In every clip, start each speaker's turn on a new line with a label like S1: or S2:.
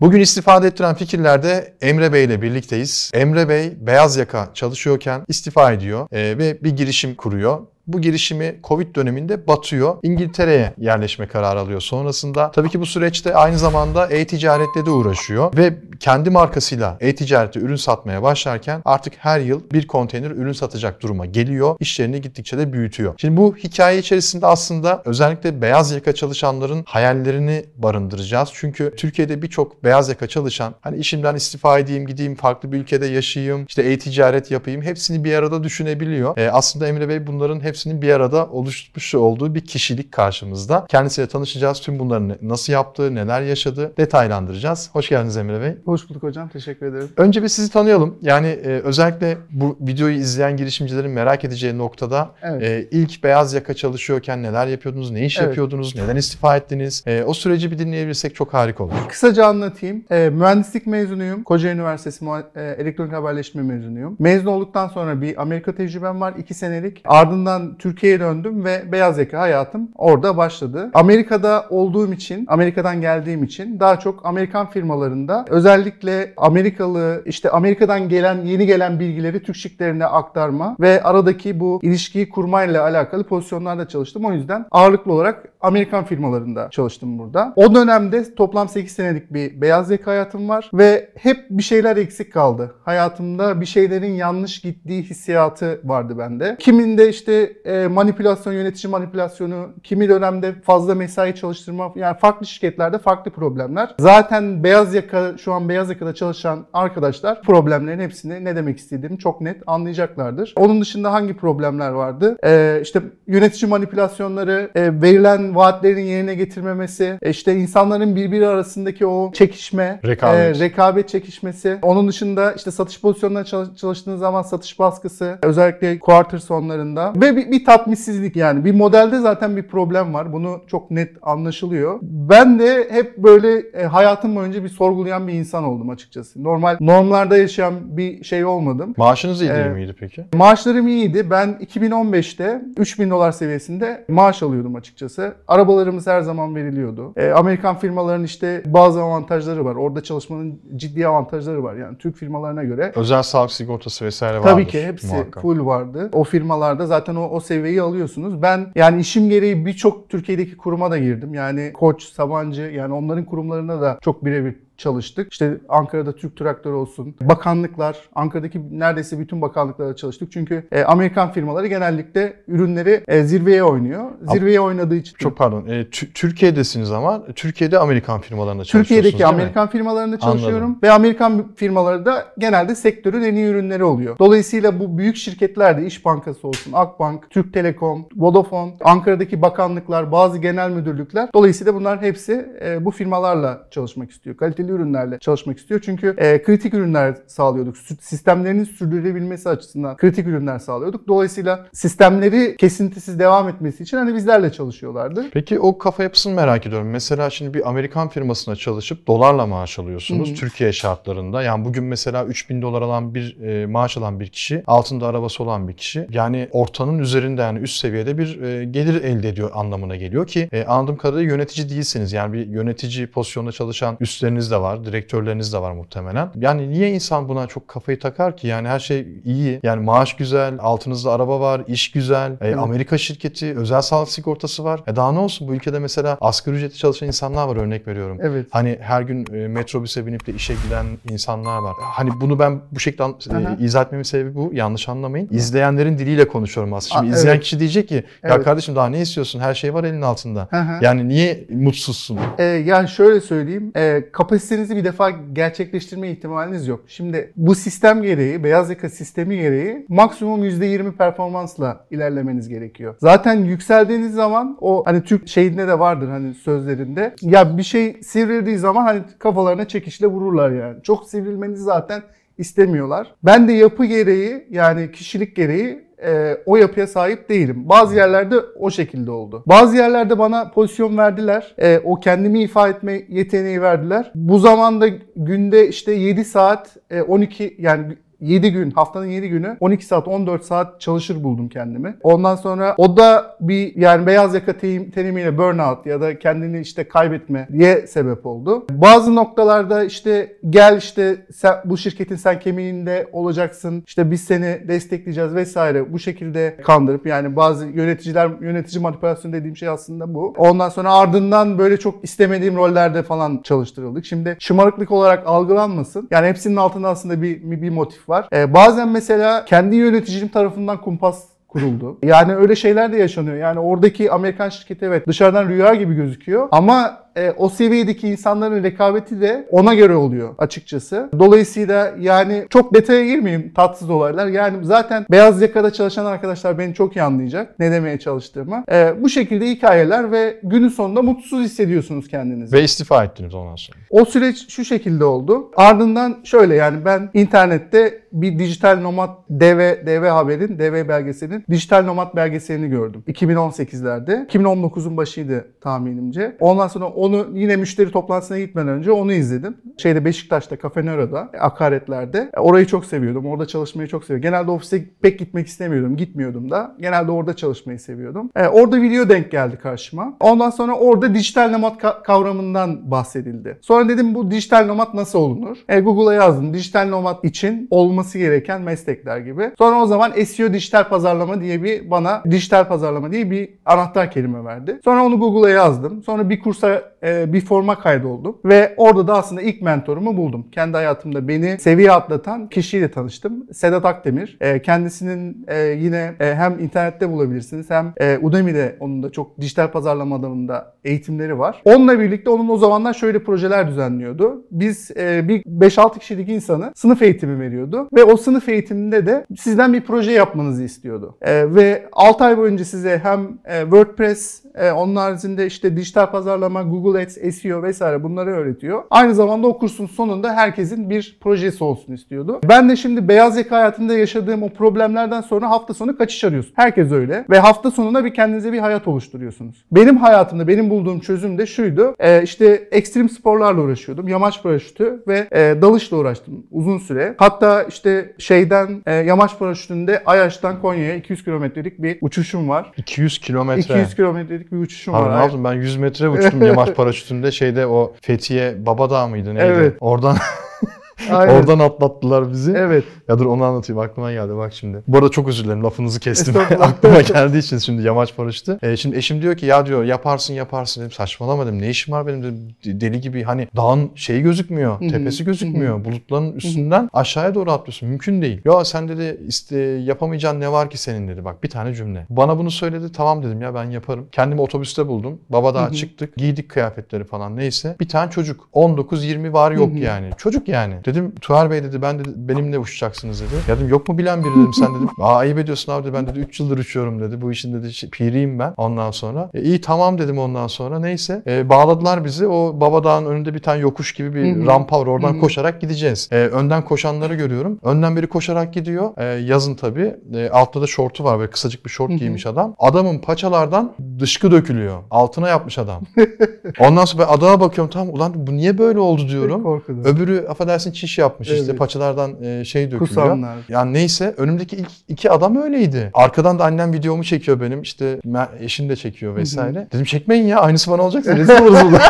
S1: Bugün istifade ettiren fikirlerde Emre Bey ile birlikteyiz. Emre Bey beyaz yaka çalışıyorken istifa ediyor e, ve bir girişim kuruyor bu girişimi Covid döneminde batıyor. İngiltere'ye yerleşme kararı alıyor sonrasında. Tabii ki bu süreçte aynı zamanda e-ticaretle de uğraşıyor ve kendi markasıyla e-ticarette ürün satmaya başlarken artık her yıl bir konteyner ürün satacak duruma geliyor. İşlerini gittikçe de büyütüyor. Şimdi bu hikaye içerisinde aslında özellikle beyaz yaka çalışanların hayallerini barındıracağız. Çünkü Türkiye'de birçok beyaz yaka çalışan hani işimden istifa edeyim, gideyim, farklı bir ülkede yaşayayım, işte e-ticaret yapayım hepsini bir arada düşünebiliyor. E, aslında Emre Bey bunların hepsini hepsinin bir arada oluşmuş olduğu bir kişilik karşımızda. Kendisiyle tanışacağız. Tüm bunları nasıl yaptığı, neler yaşadı detaylandıracağız. Hoş geldiniz Emre Bey.
S2: Hoş bulduk hocam. Teşekkür ederim.
S1: Önce bir sizi tanıyalım. Yani e, özellikle bu videoyu izleyen girişimcilerin merak edeceği noktada evet. e, ilk beyaz yaka çalışıyorken neler yapıyordunuz, ne iş evet. yapıyordunuz, neden istifa ettiniz? E, o süreci bir dinleyebilirsek çok harika olur.
S2: Kısaca anlatayım. E, mühendislik mezunuyum. Kocaeli Üniversitesi e, elektronik haberleşme mezunuyum. Mezun olduktan sonra bir Amerika tecrübem var. 2 senelik. Ardından Türkiye'ye döndüm ve beyaz yaka hayatım orada başladı. Amerika'da olduğum için, Amerika'dan geldiğim için daha çok Amerikan firmalarında özellikle Amerikalı işte Amerika'dan gelen yeni gelen bilgileri Türk şirketlerine aktarma ve aradaki bu ilişkiyi kurmayla alakalı pozisyonlarda çalıştım. O yüzden ağırlıklı olarak Amerikan firmalarında çalıştım burada. O dönemde toplam 8 senelik bir beyaz yaka hayatım var ve hep bir şeyler eksik kaldı. Hayatımda bir şeylerin yanlış gittiği hissiyatı vardı bende. Kiminde işte e, manipülasyon, yönetici manipülasyonu, kimi dönemde fazla mesai çalıştırma yani farklı şirketlerde farklı problemler. Zaten beyaz yaka şu an beyaz yakada çalışan arkadaşlar problemlerin hepsini ne demek istediğimi çok net anlayacaklardır. Onun dışında hangi problemler vardı? E, işte yönetici manipülasyonları, e, verilen vaatlerin yerine getirmemesi, e, işte insanların birbiri arasındaki o çekişme, rekabet. E, rekabet çekişmesi. Onun dışında işte satış pozisyonlarında çalıştığınız zaman satış baskısı, özellikle quarter sonlarında ve bir, bir tatminsizlik yani. Bir modelde zaten bir problem var. Bunu çok net anlaşılıyor. Ben de hep böyle e, hayatım boyunca bir sorgulayan bir insan oldum açıkçası. Normal normlarda yaşayan bir şey olmadım.
S1: Maaşınız iyi değil ee, miydi peki?
S2: Maaşlarım iyiydi. Ben 2015'te 3000 dolar seviyesinde maaş alıyordum açıkçası. Arabalarımız her zaman veriliyordu. E, Amerikan firmaların işte bazı avantajları var. Orada çalışmanın ciddi avantajları var. Yani Türk firmalarına göre.
S1: Özel sağlık sigortası vesaire vardır.
S2: Tabii ki hepsi muhakkak. full vardı. O firmalarda zaten o, o seviyeyi alıyorsunuz. Ben yani işim gereği birçok Türkiye'deki kuruma da girdim. Yani Koç, Sabancı yani onların kurumlarına da çok birebir çalıştık. İşte Ankara'da Türk Traktör olsun, bakanlıklar, Ankara'daki neredeyse bütün bakanlıklara çalıştık. Çünkü e, Amerikan firmaları genellikle ürünleri e, zirveye oynuyor. Zirveye oynadığı için.
S1: Çok pardon. E, Türkiye'desiniz ama Türkiye'de Amerikan firmalarında
S2: çalışıyorsunuz Türkiye'deki Amerikan mi? firmalarında çalışıyorum Anladım. ve Amerikan firmaları da genelde sektörün en iyi ürünleri oluyor. Dolayısıyla bu büyük şirketlerde İş Bankası olsun, Akbank, Türk Telekom, Vodafone, Ankara'daki bakanlıklar, bazı genel müdürlükler dolayısıyla bunlar hepsi e, bu firmalarla çalışmak istiyor. Kaliteli kaliteli ürünlerle çalışmak istiyor. Çünkü e, kritik ürünler sağlıyorduk. Sistemlerinin sürdürülebilmesi açısından kritik ürünler sağlıyorduk. Dolayısıyla sistemleri kesintisiz devam etmesi için hani bizlerle çalışıyorlardı.
S1: Peki o kafa yapısını merak ediyorum. Mesela şimdi bir Amerikan firmasına çalışıp dolarla maaş alıyorsunuz Hı-hı. Türkiye şartlarında. Yani bugün mesela 3000 dolar alan bir e, maaş alan bir kişi, altında arabası olan bir kişi yani ortanın üzerinde yani üst seviyede bir e, gelir elde ediyor anlamına geliyor ki e, anladığım kadarıyla yönetici değilsiniz. Yani bir yönetici pozisyonda çalışan üstleriniz de var, direktörleriniz de var muhtemelen. Yani niye insan buna çok kafayı takar ki? Yani her şey iyi. Yani maaş güzel, altınızda araba var, iş güzel. E, Amerika şirketi, özel sağlık sigortası var. E daha ne olsun bu ülkede mesela asgari ücretli çalışan insanlar var örnek veriyorum. Evet. Hani her gün e, metrobüse binip de işe giden insanlar var. Hani bunu ben bu şekilde e, izah etmemin sebebi bu. Yanlış anlamayın. İzleyenlerin diliyle konuşuyorum aslında. Şimdi Aa, izleyen evet. kişi diyecek ki ya evet. kardeşim daha ne istiyorsun? Her şey var elin altında. Yani niye mutsuzsun?
S2: E, yani şöyle söyleyeyim. E, kapasite kapasitenizi bir defa gerçekleştirme ihtimaliniz yok. Şimdi bu sistem gereği, beyaz yaka sistemi gereği maksimum %20 performansla ilerlemeniz gerekiyor. Zaten yükseldiğiniz zaman o hani Türk şeyinde de vardır hani sözlerinde. Ya bir şey sivrildiği zaman hani kafalarına çekişle vururlar yani. Çok sivrilmenizi zaten istemiyorlar. Ben de yapı gereği yani kişilik gereği e, o yapıya sahip değilim. Bazı yerlerde o şekilde oldu. Bazı yerlerde bana pozisyon verdiler. E, o kendimi ifade etme yeteneği verdiler. Bu zamanda günde işte 7 saat, e, 12 yani 7 gün, haftanın 7 günü 12 saat, 14 saat çalışır buldum kendimi. Ondan sonra o da bir yani beyaz yaka terim, terimiyle burnout ya da kendini işte kaybetmeye sebep oldu. Bazı noktalarda işte gel işte sen, bu şirketin sen kemiğinde olacaksın. İşte biz seni destekleyeceğiz vesaire. Bu şekilde kandırıp yani bazı yöneticiler yönetici manipülasyon dediğim şey aslında bu. Ondan sonra ardından böyle çok istemediğim rollerde falan çalıştırıldık. Şimdi şımarıklık olarak algılanmasın. Yani hepsinin altında aslında bir bir, bir var. Ee, bazen mesela kendi yöneticim tarafından kumpas kuruldu. Yani öyle şeyler de yaşanıyor. Yani oradaki Amerikan şirketi evet dışarıdan rüya gibi gözüküyor ama e, o seviyedeki insanların rekabeti de ona göre oluyor açıkçası. Dolayısıyla yani çok detaya girmeyeyim tatsız olaylar. Yani zaten beyaz yakada çalışan arkadaşlar beni çok iyi anlayacak ne demeye çalıştığımı. E, bu şekilde hikayeler ve günün sonunda mutsuz hissediyorsunuz kendinizi.
S1: Ve istifa ettiniz ondan sonra.
S2: O süreç şu şekilde oldu. Ardından şöyle yani ben internette bir dijital nomad DV, DV haberin, DV belgeselinin dijital nomad belgeselini gördüm. 2018'lerde. 2019'un başıydı tahminimce. Ondan sonra onu yine müşteri toplantısına gitmeden önce onu izledim. Şeyde Beşiktaş'ta, Cafe Nero'da, akaretlerde. Orayı çok seviyordum. Orada çalışmayı çok seviyordum. Genelde ofise pek gitmek istemiyordum. Gitmiyordum da. Genelde orada çalışmayı seviyordum. E, orada video denk geldi karşıma. Ondan sonra orada dijital nomad kavramından bahsedildi. Sonra dedim bu dijital nomad nasıl olunur? E, Google'a yazdım. Dijital nomad için olması gereken meslekler gibi. Sonra o zaman SEO dijital pazarlama diye bir bana dijital pazarlama diye bir anahtar kelime verdi. Sonra onu Google'a yazdım. Sonra bir kursa bir forma kaydoldum. Ve orada da aslında ilk mentorumu buldum. Kendi hayatımda beni seviye atlatan kişiyle tanıştım. Sedat Akdemir. E, kendisinin e, yine hem internette bulabilirsiniz hem Udemy'de onun da çok dijital pazarlama alanında eğitimleri var. Onunla birlikte onun o zamanlar şöyle projeler düzenliyordu. Biz bir 5-6 kişilik insanı sınıf eğitimi veriyordu. Ve o sınıf eğitiminde de sizden bir proje yapmanızı istiyordu. Ve 6 ay boyunca size hem WordPress, onun haricinde işte dijital pazarlama, Google Google Ads, SEO vesaire bunları öğretiyor. Aynı zamanda o kursun sonunda herkesin bir projesi olsun istiyordu. Ben de şimdi beyaz yaka hayatında yaşadığım o problemlerden sonra hafta sonu kaçış arıyorsun. Herkes öyle. Ve hafta sonunda bir kendinize bir hayat oluşturuyorsunuz. Benim hayatımda benim bulduğum çözüm de şuydu. Ee, işte ekstrem sporlarla uğraşıyordum. Yamaç paraşütü ve e, dalışla uğraştım uzun süre. Hatta işte şeyden e, yamaç paraşütünde Ayaş'tan Konya'ya 200 kilometrelik bir uçuşum var.
S1: 200 kilometre.
S2: 200 kilometrelik bir uçuşum
S1: Abi
S2: var.
S1: ne yaptım ben 100 metre uçtum yamaç paraşütünde şeyde o Fethiye Babadağ mıydı neydi?
S2: Evet.
S1: Oradan
S2: Aynen.
S1: Oradan atlattılar bizi.
S2: Evet.
S1: Ya dur onu anlatayım aklıma geldi bak şimdi. Bu arada çok özür dilerim lafınızı kestim. aklıma geldiği için şimdi yamaç paraşütü. Ee, şimdi eşim diyor ki ya diyor yaparsın yaparsın dedim saçmalama dedim. Ne işim var benim dedim. Deli gibi hani dağın şeyi gözükmüyor. Tepesi gözükmüyor. Bulutların üstünden aşağıya doğru atlıyorsun. Mümkün değil. Ya sen dedi iste, yapamayacağın ne var ki senin dedi. Bak bir tane cümle. Bana bunu söyledi. Tamam dedim ya ben yaparım. Kendimi otobüste buldum. Baba daha çıktık. Giydik kıyafetleri falan neyse. Bir tane çocuk. 19-20 var yok yani. Çocuk yani. Dedim Tuğer Bey dedi ben dedi benimle uçacaksınız dedi. Ya dedim yok mu bilen biri dedim sen dedim. Aa ayıp ediyorsun abi dedi ben dedi 3 yıldır uçuyorum dedi. Bu işin dedi piriyim ben ondan sonra. E, iyi tamam dedim ondan sonra neyse. E, bağladılar bizi o Baba Dağ'ın önünde bir tane yokuş gibi bir rampa var oradan koşarak gideceğiz. E, önden koşanları görüyorum. Önden biri koşarak gidiyor. E, yazın tabii. E, altta da şortu var böyle kısacık bir şort giymiş adam. Adamın paçalardan dışkı dökülüyor. Altına yapmış adam. Ondan sonra ben adama bakıyorum tamam ulan bu niye böyle oldu diyorum. Öbürü affedersin çiş yapmış evet. işte paçalardan e, şey dökülüyor. Kusanlar. Yani neyse önümdeki ilk iki adam öyleydi. Arkadan da annem videomu çekiyor benim işte eşim de çekiyor vesaire. Dedim çekmeyin ya aynısı bana olacaksa rezil oluruz burada.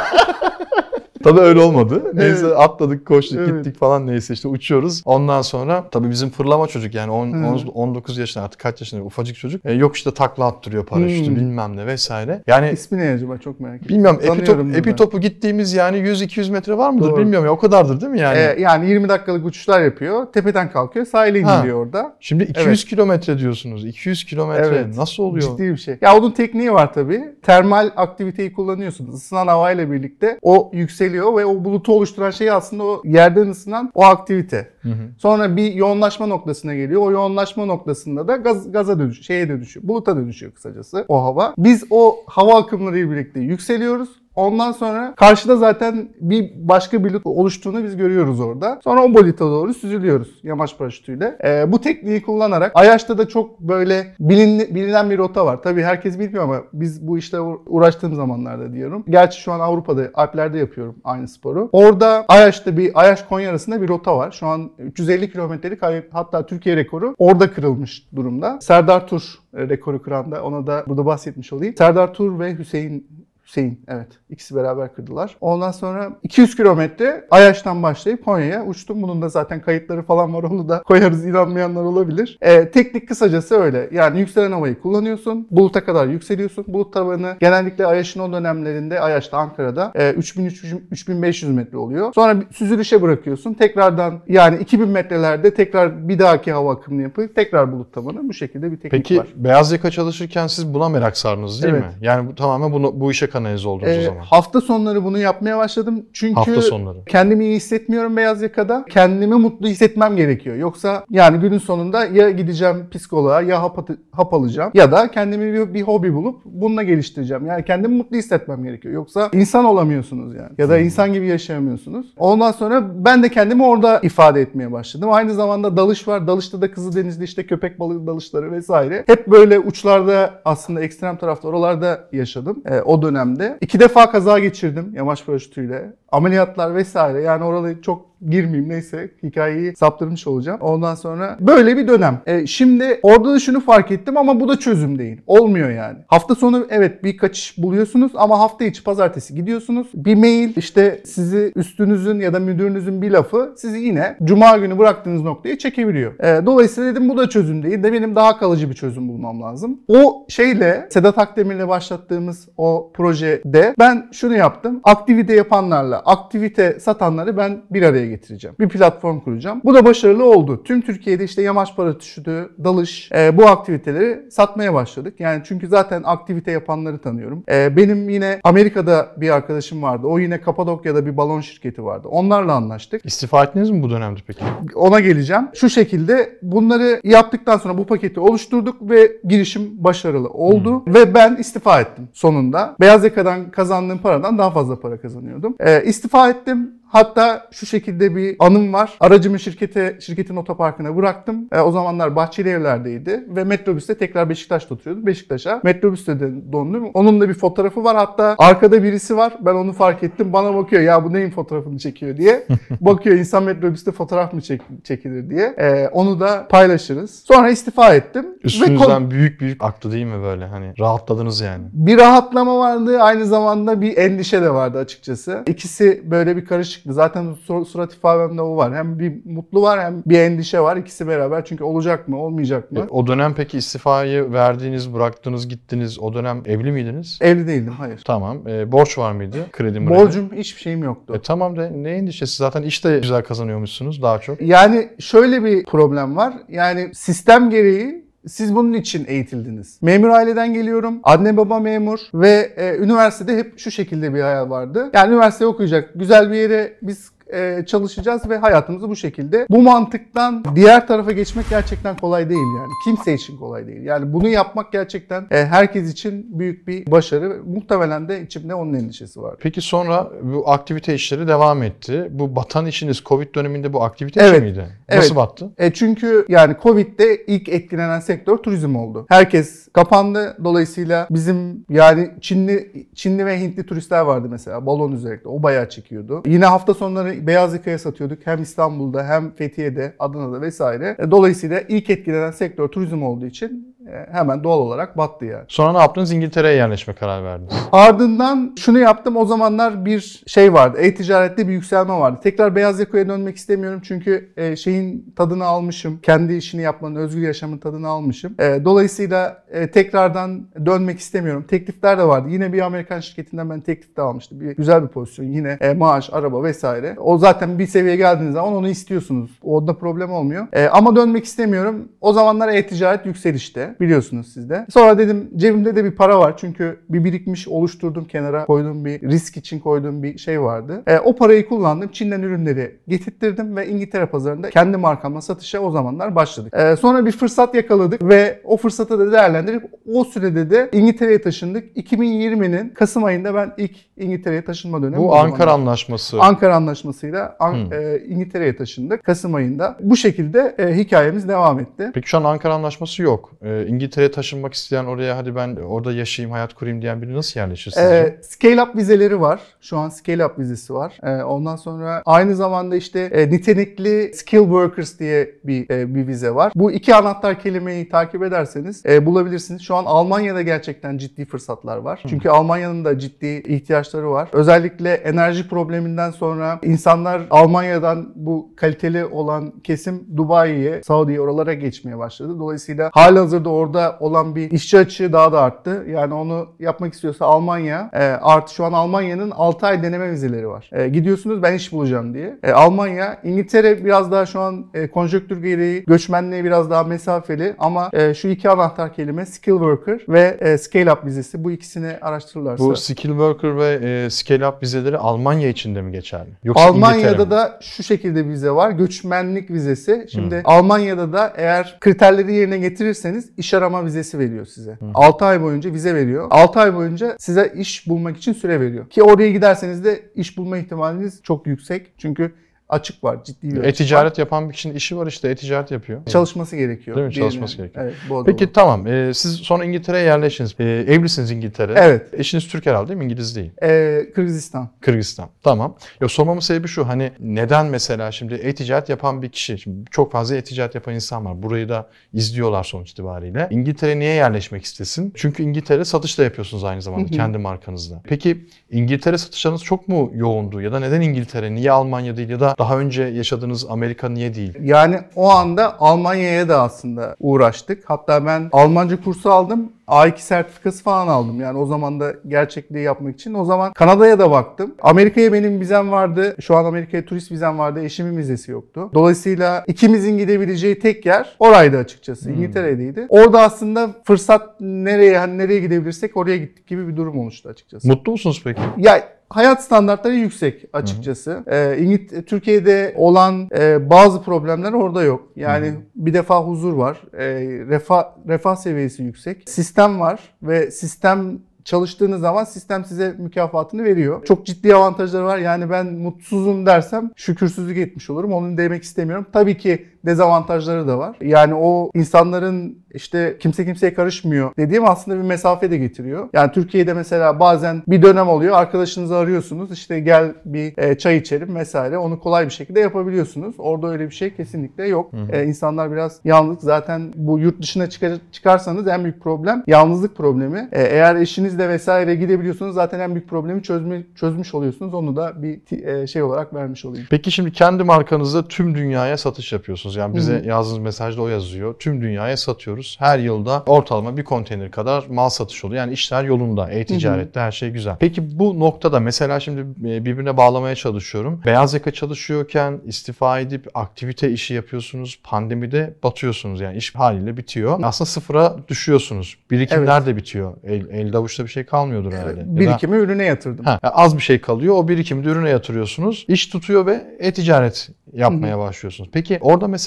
S1: Tabii öyle olmadı. Neyse evet. atladık, koştuk, evet. gittik falan neyse işte uçuyoruz. Ondan sonra tabii bizim fırlama çocuk yani 10, hmm. 19 yaşında artık kaç yaşında ufacık çocuk. E, yok işte takla attırıyor paraşütü hmm. bilmem ne vesaire. Yani
S2: ismi ne acaba çok merak
S1: ettim. Bilmiyorum epitop, epitopu gittiğimiz yani 100-200 metre var mıdır Doğru. bilmiyorum ya o kadardır değil mi yani?
S2: Ee, yani 20 dakikalık uçuşlar yapıyor. Tepeden kalkıyor sahile indiriyor orada.
S1: Şimdi 200 evet. kilometre diyorsunuz. 200 kilometre evet. nasıl oluyor?
S2: Ciddi bir şey. Ya onun tekniği var tabii. Termal aktiviteyi kullanıyorsunuz. Isınan havayla birlikte o yükseliyor ve o bulutu oluşturan şey aslında o yerden ısınan o aktivite. Sonra bir yoğunlaşma noktasına geliyor. O yoğunlaşma noktasında da gaz, gaza dönüşüyor, şeye dönüşüyor. Buluta dönüşüyor kısacası o hava. Biz o hava akımlarıyla birlikte yükseliyoruz. Ondan sonra karşıda zaten bir başka bir oluştuğunu biz görüyoruz orada. Sonra o bolita doğru süzülüyoruz yamaç paraşütüyle. Ee, bu tekniği kullanarak Ayaş'ta da çok böyle bilin, bilinen bir rota var. Tabii herkes bilmiyor ama biz bu işle uğraştığım zamanlarda diyorum. Gerçi şu an Avrupa'da, Alplerde yapıyorum aynı sporu. Orada Ayaş'ta bir Ayaş Konya arasında bir rota var. Şu an 350 kilometrelik hatta Türkiye rekoru orada kırılmış durumda. Serdar Tur e, rekoru kıran da ona da burada bahsetmiş olayım. Serdar Tur ve Hüseyin Hüseyin evet. ikisi beraber kırdılar. Ondan sonra 200 kilometre Ayaş'tan başlayıp Konya'ya uçtum. Bunun da zaten kayıtları falan var. Onu da koyarız inanmayanlar olabilir. Ee, teknik kısacası öyle. Yani yükselen havayı kullanıyorsun. Buluta kadar yükseliyorsun. Bulut tabanı genellikle Ayaş'ın o dönemlerinde Ayaş'ta Ankara'da e, 3300-3500 metre oluyor. Sonra süzülüşe bırakıyorsun. Tekrardan yani 2000 metrelerde tekrar bir dahaki hava akımını yapıp tekrar bulut tabanı. Bu şekilde bir teknik
S1: Peki,
S2: var.
S1: Peki beyaz yaka çalışırken siz buna merak sardınız değil
S2: Evet.
S1: mi? Yani bu, tamamen bunu, bu işe kanalize oldunuz o
S2: Ee,
S1: zaman.
S2: hafta sonları bunu yapmaya başladım. Çünkü
S1: Hafta sonları.
S2: kendimi iyi hissetmiyorum beyaz yakada. Kendimi mutlu hissetmem gerekiyor. Yoksa yani günün sonunda ya gideceğim psikoloğa ya hap, hap alacağım ya da kendimi bir, bir hobi bulup bununla geliştireceğim. Yani kendimi mutlu hissetmem gerekiyor. Yoksa insan olamıyorsunuz yani. Ya da
S1: Hmm.
S2: insan gibi yaşayamıyorsunuz. Ondan sonra ben de kendimi orada ifade etmeye başladım. Aynı zamanda dalış var. Dalışta da Kızıldeniz'de işte köpek balığı dalışları vesaire. Hep böyle uçlarda aslında ekstrem tarafta oralarda yaşadım e, o dönemde. İki defa kaza geçirdim yamaç paraşütüyle. Ameliyatlar vesaire yani oraları çok girmeyeyim neyse hikayeyi saptırmış olacağım. Ondan sonra böyle bir dönem. E, şimdi orada da şunu fark ettim ama bu da çözüm değil. Olmuyor yani. Hafta sonu evet bir kaçış buluyorsunuz ama hafta içi pazartesi gidiyorsunuz. Bir mail işte sizi üstünüzün ya da müdürünüzün bir lafı sizi yine cuma günü bıraktığınız noktaya çekebiliyor. E, dolayısıyla dedim bu da çözüm değil de benim daha kalıcı bir çözüm bulmam lazım. O şeyle Sedat Akdemir'le başlattığımız o projede ben şunu yaptım. Aktivite yapanlarla aktivite satanları ben bir araya getireceğim. Bir platform kuracağım. Bu da başarılı oldu. Tüm Türkiye'de işte yamaç paraşütü, dalış e, bu aktiviteleri satmaya başladık. Yani çünkü zaten aktivite yapanları tanıyorum. E, benim yine Amerika'da bir arkadaşım vardı. O yine Kapadokya'da bir balon şirketi vardı. Onlarla anlaştık.
S1: İstifa ettiniz mi bu dönemde peki?
S2: Ona geleceğim. Şu şekilde bunları yaptıktan sonra bu paketi oluşturduk ve girişim başarılı oldu. Ve ben istifa ettim sonunda. Beyaz yakadan kazandığım paradan daha fazla para kazanıyordum. Ee, istifa ettim. Hatta şu şekilde bir anım var. Aracımı şirkete, şirketin otoparkına bıraktım. E, o zamanlar Bahçeli Evler'deydi ve metrobüste tekrar Beşiktaş'ta oturuyordum. Beşiktaş'a metrobüste de döndüm. Onun da bir fotoğrafı var. Hatta arkada birisi var. Ben onu fark ettim. Bana bakıyor ya bu neyin fotoğrafını çekiyor diye. bakıyor insan metrobüste fotoğraf mı çek- çekilir diye. E, onu da paylaşırız. Sonra istifa ettim. Ve
S1: Üstünüzden
S2: kon-
S1: büyük büyük aktı değil mi böyle? Hani rahatladınız yani.
S2: bir rahatlama vardı. Aynı zamanda bir endişe de vardı açıkçası. İkisi böyle bir karışıktı. Zaten sur- surat ifademde o var. Hem bir mutlu var hem bir endişe var. İkisi beraber. Çünkü olacak mı, olmayacak mı?
S1: E, o dönem peki istifayı verdiğiniz, bıraktınız, gittiniz. O dönem evli miydiniz?
S2: Evli değildim, hayır.
S1: Tamam. E, borç var mıydı? Kredi mredi?
S2: Borcum hiçbir şeyim yoktu.
S1: E, tamam de ne endişesi? Zaten işte güzel kazanıyormuşsunuz daha çok.
S2: Yani şöyle bir problem var. Yani sistem gereği siz bunun için eğitildiniz. Memur aileden geliyorum. Anne baba memur ve e, üniversitede hep şu şekilde bir hayal vardı. Yani üniversite okuyacak. Güzel bir yere biz e, çalışacağız ve hayatımızı bu şekilde. Bu mantıktan diğer tarafa geçmek gerçekten kolay değil yani. Kimse için kolay değil. Yani bunu yapmak gerçekten e, herkes için büyük bir başarı. Muhtemelen de içimde onun endişesi var.
S1: Peki sonra bu aktivite işleri devam etti. Bu batan işiniz Covid döneminde bu aktivite
S2: Evet.
S1: işi miydi? Nasıl
S2: Evet.
S1: battı?
S2: E çünkü yani Covid'de ilk etkilenen sektör turizm oldu. Herkes kapandı. Dolayısıyla bizim yani Çinli Çinli ve Hintli turistler vardı mesela balon üzerinde. O bayağı çekiyordu. Yine hafta sonları beyaz yakaya satıyorduk. Hem İstanbul'da hem Fethiye'de, Adana'da vesaire. E, Dolayısıyla ilk etkilenen sektör turizm olduğu için hemen doğal olarak battı yani.
S1: Sonra ne yaptınız? İngiltere'ye yerleşme karar verdiniz.
S2: Ardından şunu yaptım. O zamanlar bir şey vardı. E-ticarette bir yükselme vardı. Tekrar beyaz yakaya dönmek istemiyorum. Çünkü e, şeyin tadını almışım. Kendi işini yapmanın, özgür yaşamın tadını almışım. E, dolayısıyla e, tekrardan dönmek istemiyorum. Teklifler de vardı. Yine bir Amerikan şirketinden ben teklif de almıştım. Bir, güzel bir pozisyon. Yine e, maaş, araba vesaire. O zaten bir seviyeye geldiğiniz zaman onu istiyorsunuz. Orada problem olmuyor. E, ama dönmek istemiyorum. O zamanlar e-ticaret yükselişte. Biliyorsunuz siz de. Sonra dedim cebimde de bir para var. Çünkü bir birikmiş oluşturdum kenara koyduğum bir risk için koyduğum bir şey vardı. E, o parayı kullandım. Çin'den ürünleri getirttirdim ve İngiltere pazarında kendi markamla satışa o zamanlar başladık. E, sonra bir fırsat yakaladık ve o fırsatı da değerlendirip o sürede de İngiltere'ye taşındık. 2020'nin Kasım ayında ben ilk İngiltere'ye taşınma dönemi.
S1: Bu
S2: zamanlar.
S1: Ankara Anlaşması.
S2: Ankara Anlaşması'yla An-
S1: Hmm.
S2: e, İngiltere'ye taşındık Kasım ayında. Bu şekilde e, hikayemiz devam etti.
S1: Peki şu an Ankara Anlaşması yok. Ee, e, İngiltere'ye taşınmak isteyen oraya hadi ben orada yaşayayım, hayat kurayım diyen biri nasıl yerleşir sizce?
S2: Ee, scale up vizeleri var. Şu an scale up vizesi var. Ee, ondan sonra aynı zamanda işte e, nitelikli skill workers diye bir e, bir vize var. Bu iki anahtar kelimeyi takip ederseniz e, bulabilirsiniz. Şu an Almanya'da gerçekten ciddi fırsatlar var. Çünkü Almanya'nın da ciddi ihtiyaçları var. Özellikle enerji probleminden sonra insanlar Almanya'dan bu kaliteli olan kesim Dubai'ye, Saudi'ye oralara geçmeye başladı. Dolayısıyla halihazırda orada olan bir işçi açığı daha da arttı. Yani onu yapmak istiyorsa Almanya e, artı şu an Almanya'nın 6 ay deneme vizeleri var. E, gidiyorsunuz ben iş bulacağım diye. E, Almanya, İngiltere biraz daha şu an e, konjonktür gereği göçmenliğe biraz daha mesafeli ama e, şu iki anahtar kelime skill worker ve e, scale up vizesi bu ikisini araştırırlarsa.
S1: Bu skill worker ve e, scale up vizeleri Almanya içinde mi geçerli? Yoksa
S2: Almanya'da
S1: mi?
S2: da şu şekilde bir vize var. Göçmenlik vizesi. Şimdi Almanya'da da eğer kriterleri yerine getirirseniz iş arama vizesi veriyor size. 6 ay boyunca vize veriyor. 6 ay boyunca size iş bulmak için süre veriyor. Ki oraya giderseniz de iş bulma ihtimaliniz çok yüksek. Çünkü açık var. Ciddi bir açık var.
S1: E-ticaret yapan bir kişinin işi var işte e-ticaret yapıyor.
S2: Çalışması gerekiyor.
S1: Değil mi? Çalışması gerekiyor.
S2: Evet, bu
S1: Peki
S2: adı
S1: tamam. E, siz sonra İngiltere'ye yerleştiniz. E, evlisiniz İngiltere'de.
S2: Evet.
S1: Eşiniz Türk herhalde değil mi? İngiliz değil.
S2: Ee, Kırgızistan.
S1: Kırgızistan. Tamam. Ya sormamın sebebi şu hani neden mesela şimdi e-ticaret yapan bir kişi, şimdi çok fazla e-ticaret yapan insan var. Burayı da izliyorlar sonuç itibariyle. İngiltere niye yerleşmek istesin? Çünkü İngiltere satış da yapıyorsunuz aynı zamanda kendi markanızda. Peki İngiltere satışlarınız çok mu yoğundu? Ya da neden İngiltere? Niye Almanya değil? Ya da daha önce yaşadığınız Amerika niye değil?
S2: Yani o anda Almanya'ya da aslında uğraştık. Hatta ben Almanca kursu aldım. A2 sertifikası falan aldım. Yani o zaman da gerçekliği yapmak için. O zaman Kanada'ya da baktım. Amerika'ya benim vizem vardı. Şu an Amerika'ya turist vizem vardı. Eşimin vizesi yoktu. Dolayısıyla ikimizin gidebileceği tek yer oraydı açıkçası. İngiltere'deydi. Orada aslında fırsat nereye hani nereye gidebilirsek oraya gittik gibi bir durum oluştu açıkçası.
S1: Mutlu musunuz peki?
S2: Ya hayat standartları yüksek açıkçası. Ee, İngiliz Türkiye'de olan e, bazı problemler orada yok. Yani bir defa huzur var. E, refah refah seviyesi yüksek. Sistem var ve sistem çalıştığınız zaman sistem size mükafatını veriyor. Çok ciddi avantajları var. Yani ben mutsuzum dersem şükürsüzlük etmiş olurum. Onu demek istemiyorum. Tabii ki dezavantajları da var. Yani o insanların işte kimse kimseye karışmıyor dediğim aslında bir mesafe de getiriyor. Yani Türkiye'de mesela bazen bir dönem oluyor. Arkadaşınızı arıyorsunuz. işte gel bir e, çay içelim vesaire. Onu kolay bir şekilde yapabiliyorsunuz. Orada öyle bir şey kesinlikle yok. E, insanlar biraz yalnız. Zaten bu yurt dışına çıkar, çıkarsanız en büyük problem yalnızlık problemi. E, eğer eşinizle vesaire gidebiliyorsunuz zaten en büyük problemi çözme, çözmüş oluyorsunuz. Onu da bir e, şey olarak vermiş olayım.
S1: Peki şimdi kendi markanızda tüm dünyaya satış yapıyorsunuz. Yani bize yazdığınız mesajda o yazıyor. Tüm dünyaya satıyoruz. Her yılda ortalama bir konteyner kadar mal satış oluyor. Yani işler yolunda. E-ticarette her şey güzel. Peki bu noktada mesela şimdi e, birbirine bağlamaya çalışıyorum. Beyaz yaka çalışıyorken istifa edip aktivite işi yapıyorsunuz. Pandemide batıyorsunuz. Yani iş haliyle bitiyor. Aslında sıfıra düşüyorsunuz. Birikimler de bitiyor. El, elde avuçta bir şey kalmıyordur herhalde. Ya da-
S2: Birikimi ürüne yatırdım.
S1: Yani az bir şey kalıyor. O birikimi de ürüne yatırıyorsunuz. İş tutuyor ve e-ticaret yapmaya başlıyorsunuz. Peki orada mesela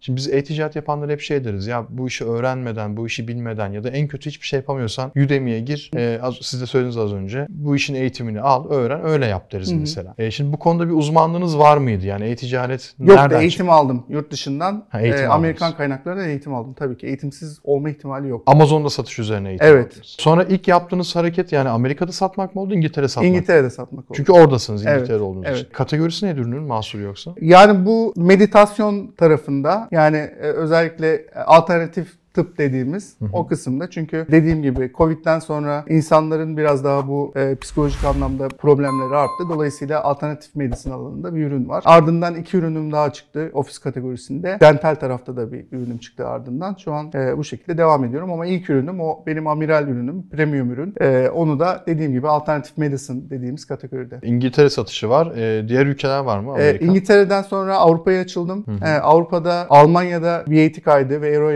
S1: şimdi biz e-ticaret yapanlar hep şey deriz ya bu işi öğrenmeden, bu işi bilmeden ya da en kötü hiçbir şey yapamıyorsan Udemy'ye gir. Ee, az, siz de söylediniz az önce. Bu işin eğitimini al, öğren, öyle yap deriz mesela. Ee, şimdi bu konuda bir uzmanlığınız var mıydı? Yani e-ticaret
S2: Yok
S1: nereden
S2: eğitim
S1: çıktı?
S2: aldım yurt dışından.
S1: Ha, eğitim aldınız.
S2: Amerikan kaynaklarından eğitim aldım. Tabii ki eğitimsiz olma ihtimali yok.
S1: Amazon'da satış üzerine eğitim
S2: Evet.
S1: aldınız. Sonra ilk yaptığınız hareket yani Amerika'da satmak mı oldu, İngiltere satmak mı?
S2: İngiltere'de satmak oldu.
S1: Çünkü oradasınız
S2: Evet,
S1: İngiltere'de olduğunuz
S2: evet.
S1: için. Kategorisi nedir ürünün mahsul yoksa?
S2: Yani bu meditasyon tarafında yani e, özellikle e, alternatif tıp dediğimiz o kısımda. Çünkü dediğim gibi Covid'den sonra insanların biraz daha bu e, psikolojik anlamda problemleri arttı. Dolayısıyla alternatif medicine alanında bir ürün var. Ardından iki ürünüm daha çıktı ofis kategorisinde. Dental tarafta da bir ürünüm çıktı ardından. Şu an e, bu şekilde devam ediyorum ama ilk ürünüm o benim amiral ürünüm, premium ürün. E, onu da dediğim gibi alternatif medicine dediğimiz kategoride.
S1: İngiltere satışı var. Ee, diğer ülkeler var mı?
S2: Ee,
S1: Amerika.
S2: İngiltere'den sonra Avrupa'ya açıldım. Ee, Avrupa'da, Almanya'da VAT kaydı ve Euro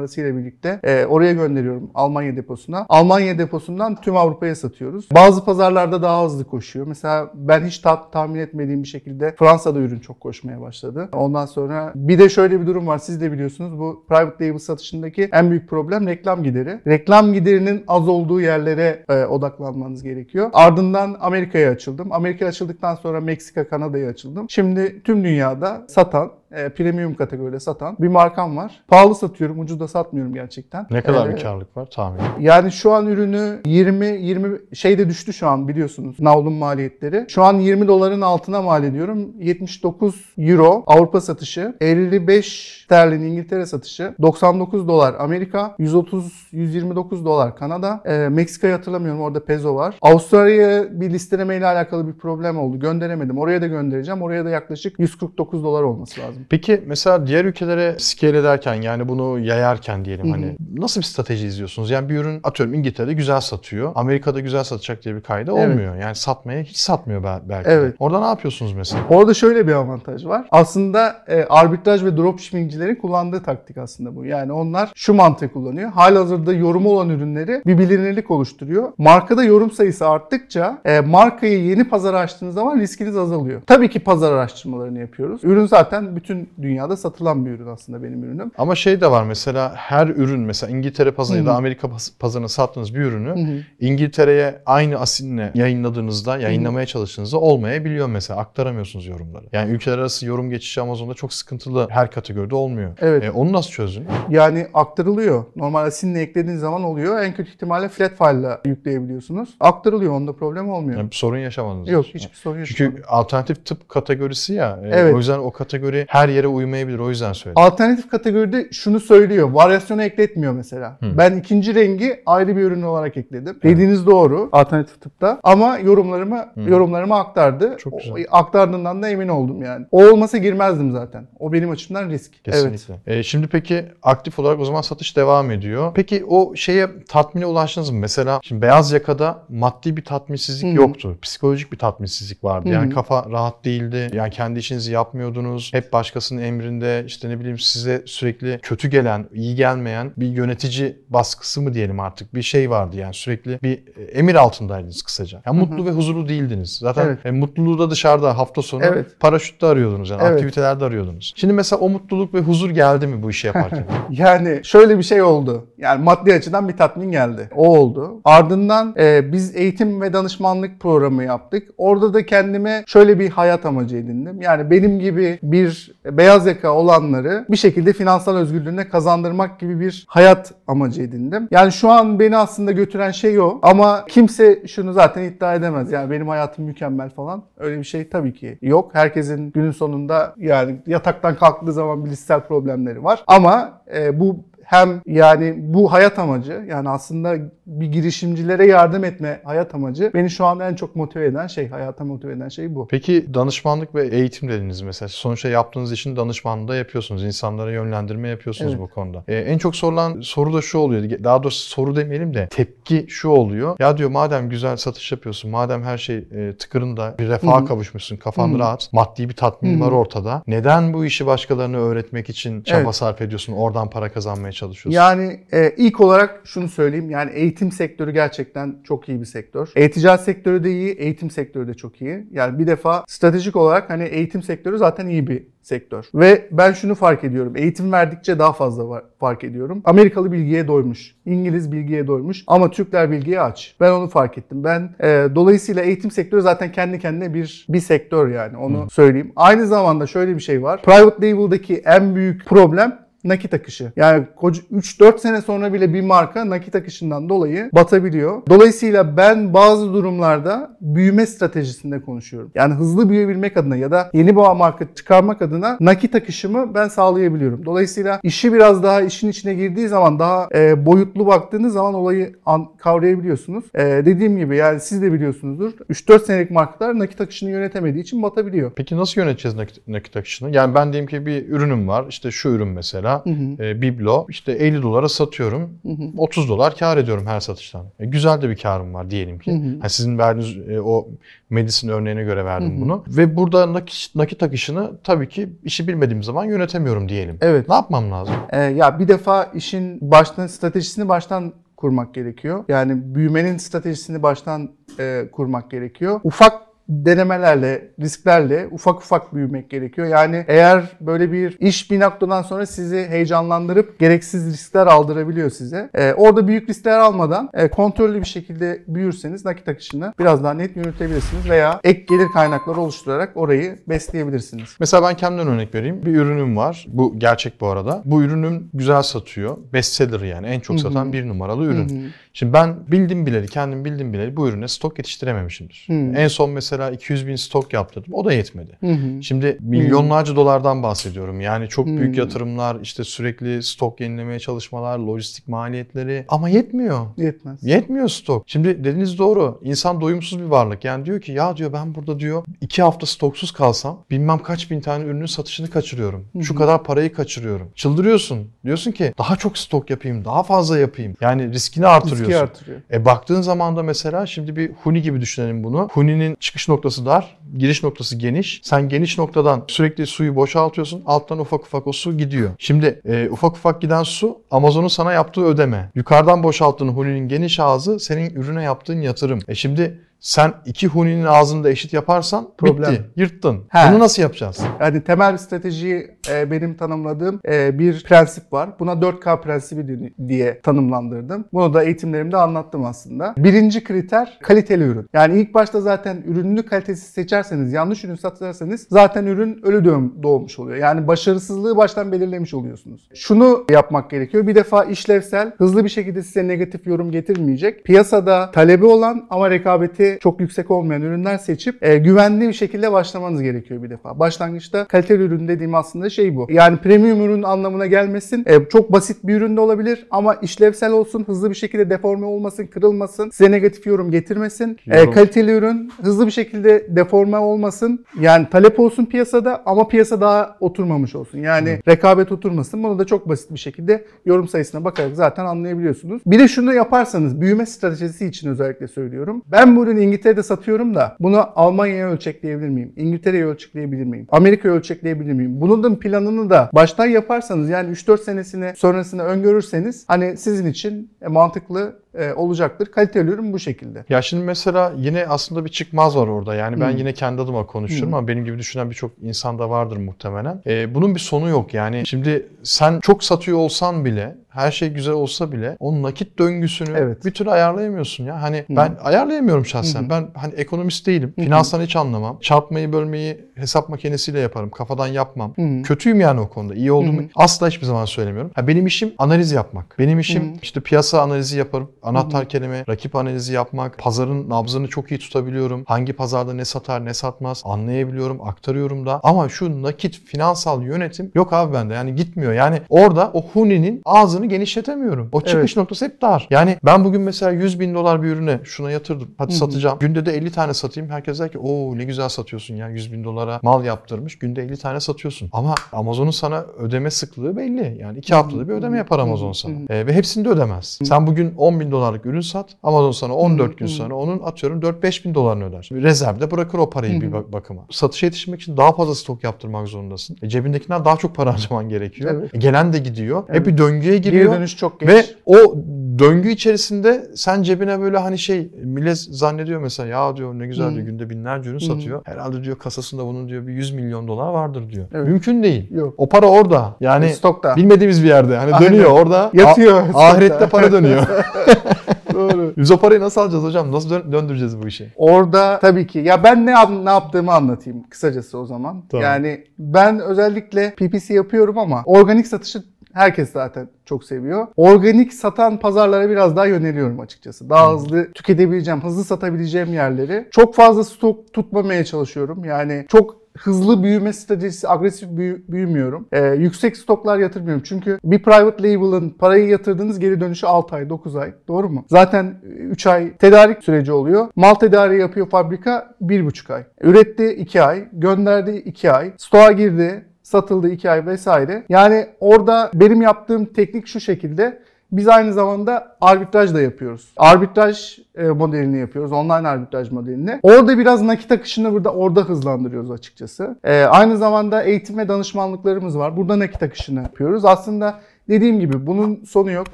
S2: numa- numarasıyla birlikte e, oraya gönderiyorum Almanya deposuna. Almanya deposundan tüm Avrupa'ya satıyoruz. Bazı pazarlarda daha hızlı koşuyor. Mesela ben hiç ta- tahmin etmediğim bir şekilde Fransa'da ürün çok koşmaya başladı. Ondan sonra bir de şöyle bir durum var. Siz de biliyorsunuz bu private label satışındaki en büyük problem reklam gideri. Reklam giderinin az olduğu yerlere e, odaklanmanız gerekiyor. Ardından Amerika'ya açıldım. Amerika'ya açıldıktan sonra Meksika, Kanada'ya açıldım. Şimdi tüm dünyada satan e, premium kategoride satan bir markam var. Pahalı satıyorum, ucuz da satmıyorum gerçekten.
S1: Ne kadar
S2: Ee,
S1: bir karlılık var tahmin?
S2: Yani şu an ürünü 20 20 şeyde düştü şu an biliyorsunuz navlun maliyetleri. Şu an 20 doların altına mal ediyorum. 79 euro Avrupa satışı, 55 sterlin İngiltere satışı, 99 dolar Amerika, 130 129 dolar Kanada. Ee, Meksika'yı hatırlamıyorum orada peso var. Avustralya'ya bir listeleme ile alakalı bir problem oldu. Gönderemedim. Oraya da göndereceğim. Oraya da yaklaşık 149 dolar olması lazım.
S1: Peki mesela diğer ülkelere scale ederken yani bunu yayarken diyelim hani nasıl bir strateji izliyorsunuz? Yani bir ürün atıyorum İngiltere'de güzel satıyor. Amerika'da güzel satacak diye bir kayda
S2: Evet.
S1: olmuyor. Yani satmaya hiç satmıyor bel- belki. de.
S2: Evet.
S1: Orada ne yapıyorsunuz mesela?
S2: Orada şöyle bir avantaj var. Aslında e, arbitraj ve dropshippingcilerin kullandığı taktik aslında bu. Yani onlar şu mantığı kullanıyor. Halihazırda yorumu olan ürünleri bir bilinirlik oluşturuyor. Markada yorum sayısı arttıkça e, markayı yeni pazara açtığınız zaman riskiniz azalıyor. Tabii ki pazar araştırmalarını yapıyoruz. Ürün zaten bütün dünyada satılan bir ürün aslında benim ürünüm.
S1: Ama şey de var mesela her ürün mesela İngiltere pazarı ya da. Amerika paz- pazarına sattığınız bir ürünü
S2: Hı hı.
S1: İngiltere'ye aynı asinle yayınladığınızda, yayınlamaya çalıştığınızda olmayabiliyor mesela. Aktaramıyorsunuz yorumları. Yani ülkeler arası yorum geçişi Amazon'da çok sıkıntılı her kategoride olmuyor.
S2: Evet.
S1: E, onu nasıl çözdün?
S2: Yani aktarılıyor. Normal asinle eklediğiniz zaman oluyor. En kötü ihtimalle flat file ile yükleyebiliyorsunuz. Aktarılıyor. Onda problem olmuyor.
S1: Yani sorun yaşamadınız.
S2: Yok
S1: hiç.
S2: hiçbir sorun yaşamadım.
S1: Çünkü alternatif tıp kategorisi ya. e,
S2: Evet.
S1: O yüzden o kategori her yere uymayabilir. O yüzden söyledim.
S2: Alternatif kategoride şunu söylüyor. Varyasyonu ekletmiyor mesela.
S1: Hı.
S2: Ben ikinci rengi ayrı bir ürün olarak ekledim. Dediğiniz doğru alternatif tıpta. Ama yorumlarımı
S1: Hı.
S2: yorumlarımı aktardı.
S1: Çok güzel.
S2: O- aktardığından da emin oldum yani. O olmasa girmezdim zaten. O benim açımdan risk. Evet.
S1: Kesinlikle. E, şimdi peki aktif olarak o zaman satış devam ediyor. Peki o şeye tatmine ulaştınız mı? Mesela şimdi beyaz yakada maddi bir tatminsizlik
S2: Hı hı.
S1: yoktu. Psikolojik bir tatminsizlik vardı.
S2: Hı hı.
S1: Yani kafa rahat değildi. Yani kendi işinizi yapmıyordunuz. Hep başkasının emrinde işte ne bileyim size sürekli kötü gelen, iyi gelmeyen bir yönetici baskısı mı diyelim artık bir şey vardı yani sürekli bir e, emir altındaydınız kısaca. Yani
S2: Hı hı.
S1: mutlu ve huzurlu değildiniz. Zaten
S2: Evet.
S1: e, mutluluğu da dışarıda hafta sonu
S2: Evet.
S1: paraşütte arıyordunuz yani
S2: Evet.
S1: aktivitelerde arıyordunuz. Şimdi mesela o mutluluk ve huzur geldi mi bu işi yaparken?
S2: Yani şöyle bir şey oldu. Yani maddi açıdan bir tatmin geldi. O oldu. Ardından e, biz eğitim ve danışmanlık programı yaptık. Orada da kendime şöyle bir hayat amacı edindim. Yani benim gibi bir beyaz yaka olanları bir şekilde finansal özgürlüğüne kazandırmak gibi bir hayat amacı edindim. Yani şu an beni aslında götüren şey o. Ama kimse şunu zaten iddia edemez. Yani benim hayatım mükemmel falan. Öyle bir şey tabii ki yok. Herkesin günün sonunda yani yataktan kalktığı zaman bilişsel problemleri var. Ama e, bu hem yani bu hayat amacı yani aslında bir girişimcilere yardım etme hayat amacı beni şu an en çok motive eden şey, hayata motive eden şey bu.
S1: Peki danışmanlık ve eğitim dediniz mesela. Sonuçta yaptığınız işin danışmanlığı da yapıyorsunuz. İnsanlara yönlendirme yapıyorsunuz
S2: Evet.
S1: bu konuda. Ee, en çok sorulan soru da şu oluyor. Daha doğrusu soru demeyelim de tepki şu oluyor. Ya diyor madem güzel satış yapıyorsun, madem her şey e, tıkırında bir refaha
S2: Hı hı.
S1: kavuşmuşsun, kafan
S2: Hı hı.
S1: rahat, maddi bir tatmin
S2: Hı hı.
S1: var ortada. Neden bu işi başkalarına öğretmek için çaba
S2: Evet.
S1: sarf ediyorsun, oradan para kazanmaya çalışıyorsun?
S2: Yani e, ilk olarak şunu söyleyeyim. Yani eğitim sektörü gerçekten çok iyi bir sektör. E-ticaret sektörü de iyi, eğitim sektörü de çok iyi. Yani bir defa stratejik olarak hani eğitim sektörü zaten iyi bir sektör. Ve ben şunu fark ediyorum. Eğitim verdikçe daha fazla var, fark ediyorum. Amerikalı bilgiye doymuş. İngiliz bilgiye doymuş. Ama Türkler bilgiye aç. Ben onu fark ettim. Ben e, dolayısıyla eğitim sektörü zaten kendi kendine bir bir sektör yani. Onu söyleyeyim. Aynı zamanda şöyle bir şey var. Private label'daki en büyük problem nakit akışı. Yani 3-4 sene sonra bile bir marka nakit akışından dolayı batabiliyor. Dolayısıyla ben bazı durumlarda büyüme stratejisinde konuşuyorum. Yani hızlı büyüyebilmek adına ya da yeni bir marka çıkarmak adına nakit akışımı ben sağlayabiliyorum. Dolayısıyla işi biraz daha işin içine girdiği zaman daha e, boyutlu baktığınız zaman olayı an, kavrayabiliyorsunuz. E, dediğim gibi yani siz de biliyorsunuzdur. 3-4 senelik markalar nakit akışını yönetemediği için batabiliyor.
S1: Peki nasıl yöneteceğiz nakit, nakit akışını? Yani ben diyelim ki bir ürünüm var. İşte şu ürün mesela.
S2: Hı hı.
S1: e, biblo. İşte 50 dolara satıyorum.
S2: Hı hı.
S1: 30 dolar kar ediyorum her satıştan. E, güzel de bir karım var diyelim ki.
S2: Hı hı.
S1: Ha, sizin verdiğiniz e, o Medicine örneğine göre verdim
S2: Hı hı.
S1: bunu. Ve burada nakit, nakit akışını tabii ki işi bilmediğim zaman yönetemiyorum diyelim.
S2: Evet.
S1: Ne yapmam lazım?
S2: Ee, ya bir defa işin baştan stratejisini baştan kurmak gerekiyor. Yani büyümenin stratejisini baştan e, kurmak gerekiyor. Ufak denemelerle, risklerle ufak ufak büyümek gerekiyor. Yani eğer böyle bir iş bir noktadan sonra sizi heyecanlandırıp gereksiz riskler aldırabiliyor size. E, orada büyük riskler almadan e, kontrollü bir şekilde büyürseniz nakit akışını biraz daha net yönetebilirsiniz veya ek gelir kaynakları oluşturarak orayı besleyebilirsiniz.
S1: Mesela ben kendimden örnek vereyim. Bir ürünüm var. Bu gerçek bu arada. Bu ürünüm güzel satıyor. Bestseller yani. En çok satan bir numaralı ürün. Şimdi ben bildim bileli, kendim bildim bileli bu ürüne stok yetiştirememişimdir. En son mesela 200 bin stok yaptırdım. O da yetmedi. Şimdi milyonlarca dolardan bahsediyorum. Yani çok büyük yatırımlar, işte sürekli stok yenilemeye çalışmalar, lojistik maliyetleri ama yetmiyor.
S2: Yetmez.
S1: Yetmiyor stok. Şimdi dediğiniz doğru. İnsan doyumsuz bir varlık. Yani diyor ki ya diyor ben burada diyor iki hafta stoksuz kalsam bilmem kaç bin tane ürünün satışını kaçırıyorum. Şu kadar parayı kaçırıyorum. Çıldırıyorsun. Diyorsun ki daha çok stok yapayım, daha fazla yapayım. Yani riskini artırıyorsun.
S2: Riski artırıyor.
S1: E baktığın zaman da mesela şimdi bir huni gibi düşünelim bunu. Huni'nin çıkış noktası dar, giriş noktası geniş. Sen geniş noktadan sürekli suyu boşaltıyorsun. Alttan ufak ufak o su gidiyor. Şimdi e, ufak ufak giden su Amazon'un sana yaptığı ödeme. Yukarıdan boşalttığın Huni'nin geniş ağzı senin ürüne yaptığın yatırım. E şimdi sen iki huninin ağzını da eşit yaparsan
S2: Problem.
S1: bitti. Yırttın.
S2: He.
S1: Bunu nasıl yapacağız?
S2: Yani temel bir strateji e, benim tanımladığım e, bir prensip var. Buna 4K prensibi di- diye tanımlandırdım. Bunu da eğitimlerimde anlattım aslında. Birinci kriter kaliteli ürün. Yani ilk başta zaten ürününü kalitesiz seçerseniz, yanlış ürün satarsanız zaten ürün ölü doğum- doğmuş oluyor. Yani başarısızlığı baştan belirlemiş oluyorsunuz. Şunu yapmak gerekiyor. Bir defa işlevsel, hızlı bir şekilde size negatif yorum getirmeyecek. Piyasada talebi olan ama rekabeti çok yüksek olmayan ürünler seçip e, güvenli bir şekilde başlamanız gerekiyor bir defa. Başlangıçta kaliteli ürün dediğim aslında şey bu. Yani premium ürün anlamına gelmesin. E, çok basit bir ürün de olabilir ama işlevsel olsun, hızlı bir şekilde deforme olmasın, kırılmasın, size negatif yorum getirmesin. E, kaliteli ürün hızlı bir şekilde deforme olmasın. Yani talep olsun piyasada ama piyasa daha oturmamış olsun. Yani rekabet oturmasın. Bunu da çok basit bir şekilde yorum sayısına bakarak zaten anlayabiliyorsunuz. Bir de şunu yaparsanız büyüme stratejisi için özellikle söylüyorum. Ben bu ürünü İngiltere'de satıyorum da bunu Almanya'ya ölçekleyebilir miyim? İngiltere'ye ölçekleyebilir miyim? Amerika'ya ölçekleyebilir miyim? Bunun da planını da baştan yaparsanız yani 3-4 senesini sonrasını öngörürseniz hani sizin için e, mantıklı e, olacaktır. Kaliteli ürün bu şekilde.
S1: Ya şimdi mesela yine aslında bir çıkmaz var orada. Yani ben
S2: Hmm.
S1: yine kendi adıma konuşuyorum ama benim gibi düşünen birçok insan da vardır muhtemelen. Ee, bunun bir sonu yok. Yani şimdi sen çok satıyor olsan bile, her şey güzel olsa bile o nakit döngüsünü
S2: Evet.
S1: bir türlü ayarlayamıyorsun ya. Hani
S2: Hı.
S1: ben ayarlayamıyorum şahsen.
S2: Hı.
S1: Ben hani ekonomist değilim.
S2: Hı hı.
S1: Finanstan hiç anlamam. Çarpmayı bölmeyi hesap makinesiyle yaparım. Kafadan yapmam.
S2: Hı.
S1: Kötüyüm yani o konuda. İyi olduğumu
S2: Hı
S1: asla hiçbir zaman söylemiyorum. Ha, benim işim analiz yapmak. Benim işim
S2: hı.
S1: işte piyasa analizi yaparım. Anahtar kelime, rakip analizi yapmak. Pazarın nabzını çok iyi tutabiliyorum. Hangi pazarda ne satar ne satmaz anlayabiliyorum, aktarıyorum da. Ama şu nakit finansal yönetim yok abi bende. Yani gitmiyor. Yani orada o huninin ağzını genişletemiyorum. O çıkış
S2: Evet.
S1: noktası hep dar. Yani ben bugün mesela 100 bin dolar bir ürüne şuna yatırdım. Hadi
S2: Hı hı.
S1: satacağım. Günde de 50 tane satayım. Herkes der ki o ne güzel satıyorsun ya 100 bin dolara mal yaptırmış. Günde 50 tane satıyorsun. Ama Amazon'un sana ödeme sıklığı belli. Yani 2 haftada bir ödeme yapar Amazon sana. Ee, ve hepsini de ödemez. Sen bugün 10 bin dolarlık ürün sat. Amazon sana 14 gün sonra onun atıyorum 4-5 bin dolarını öder. Rezervde bırakır o parayı bir bak- bakıma. Satışa yetişmek için daha fazla stok yaptırmak zorundasın. E, cebindekinden daha çok para harcaman gerekiyor.
S2: Evet.
S1: E, gelen de gidiyor.
S2: Evet.
S1: Hep bir döngüye
S2: Geri
S1: giriyor.
S2: dönüş çok geç.
S1: Ve o döngü içerisinde sen cebine böyle hani şey millet zannediyor mesela ya diyor ne güzel diyor günde binlerce ürün satıyor. Herhalde diyor kasasında bunun diyor bir 100 milyon dolar vardır diyor.
S2: Evet.
S1: Mümkün değil.
S2: Yok.
S1: O para orada. Yani
S2: Stokta.
S1: bilmediğimiz bir yerde. Hani
S2: Aynen.
S1: dönüyor orada.
S2: Yatıyor
S1: ahirette para dönüyor.
S2: Doğru.
S1: Biz o parayı nasıl alacağız hocam? Nasıl dön- döndüreceğiz bu işi?
S2: Orada tabii ki ya ben ne yap- ne yaptığımı anlatayım kısacası o zaman.
S1: Tamam.
S2: Yani ben özellikle PPC yapıyorum ama organik satışı herkes zaten çok seviyor. Organik satan pazarlara biraz daha yöneliyorum açıkçası. Daha hızlı tüketebileceğim, hızlı satabileceğim yerleri. Çok fazla stok tutmamaya çalışıyorum. Yani çok hızlı büyüme stratejisi, agresif büyü- büyümüyorum. Ee, yüksek stoklar yatırmıyorum. Çünkü bir private label'ın parayı yatırdığınız geri dönüşü 6 ay, 9 ay. Doğru mu? Zaten 3 ay tedarik süreci oluyor. Mal tedariği yapıyor fabrika 1,5 ay. Üretti 2 ay, gönderdi 2 ay. Stoğa girdi, satıldı 2 ay vesaire. Yani orada benim yaptığım teknik şu şekilde. Biz aynı zamanda arbitraj da yapıyoruz. Arbitraj e, modelini yapıyoruz. Online arbitraj modelini. Orada biraz nakit akışını burada orada hızlandırıyoruz açıkçası. E, aynı zamanda eğitim ve danışmanlıklarımız var. Burada nakit akışını yapıyoruz. Aslında Dediğim gibi bunun sonu yok.